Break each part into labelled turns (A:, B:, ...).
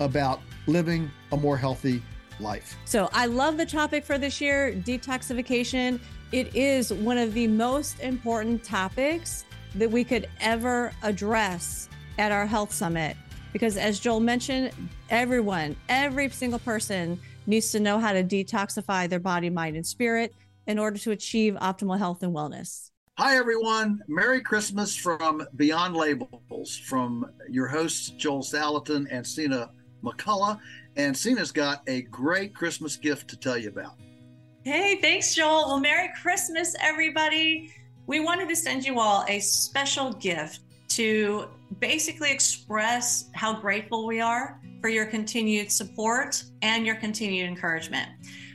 A: about living a more healthy life.
B: So I love the topic for this year detoxification. It is one of the most important topics that we could ever address at our health summit. Because as Joel mentioned, everyone, every single person needs to know how to detoxify their body, mind, and spirit in order to achieve optimal health and wellness.
A: Hi, everyone. Merry Christmas from Beyond Labels from your hosts, Joel Salatin and Sina McCullough. And Sina's got a great Christmas gift to tell you about.
C: Hey, thanks, Joel. Well, Merry Christmas, everybody. We wanted to send you all a special gift to basically express how grateful we are for your continued support and your continued encouragement.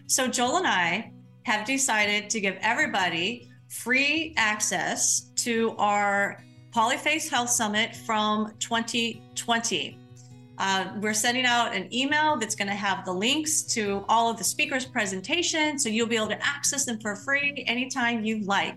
C: So, Joel and I have decided to give everybody free access to our Polyface Health Summit from 2020. Uh, we're sending out an email that's going to have the links to all of the speakers' presentations, so you'll be able to access them for free anytime you like.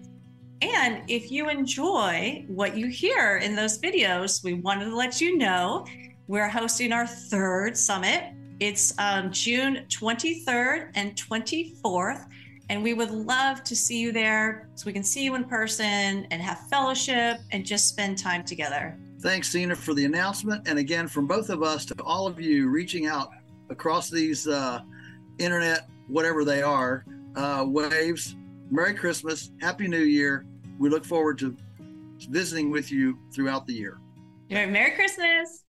C: And if you enjoy what you hear in those videos, we wanted to let you know we're hosting our third summit. It's um, June 23rd and 24th. And we would love to see you there so we can see you in person and have fellowship and just spend time together.
A: Thanks, Sina, for the announcement. And again, from both of us to all of you reaching out across these uh, internet, whatever they are, uh, waves. Merry Christmas. Happy New Year. We look forward to visiting with you throughout the year.
C: Merry Christmas.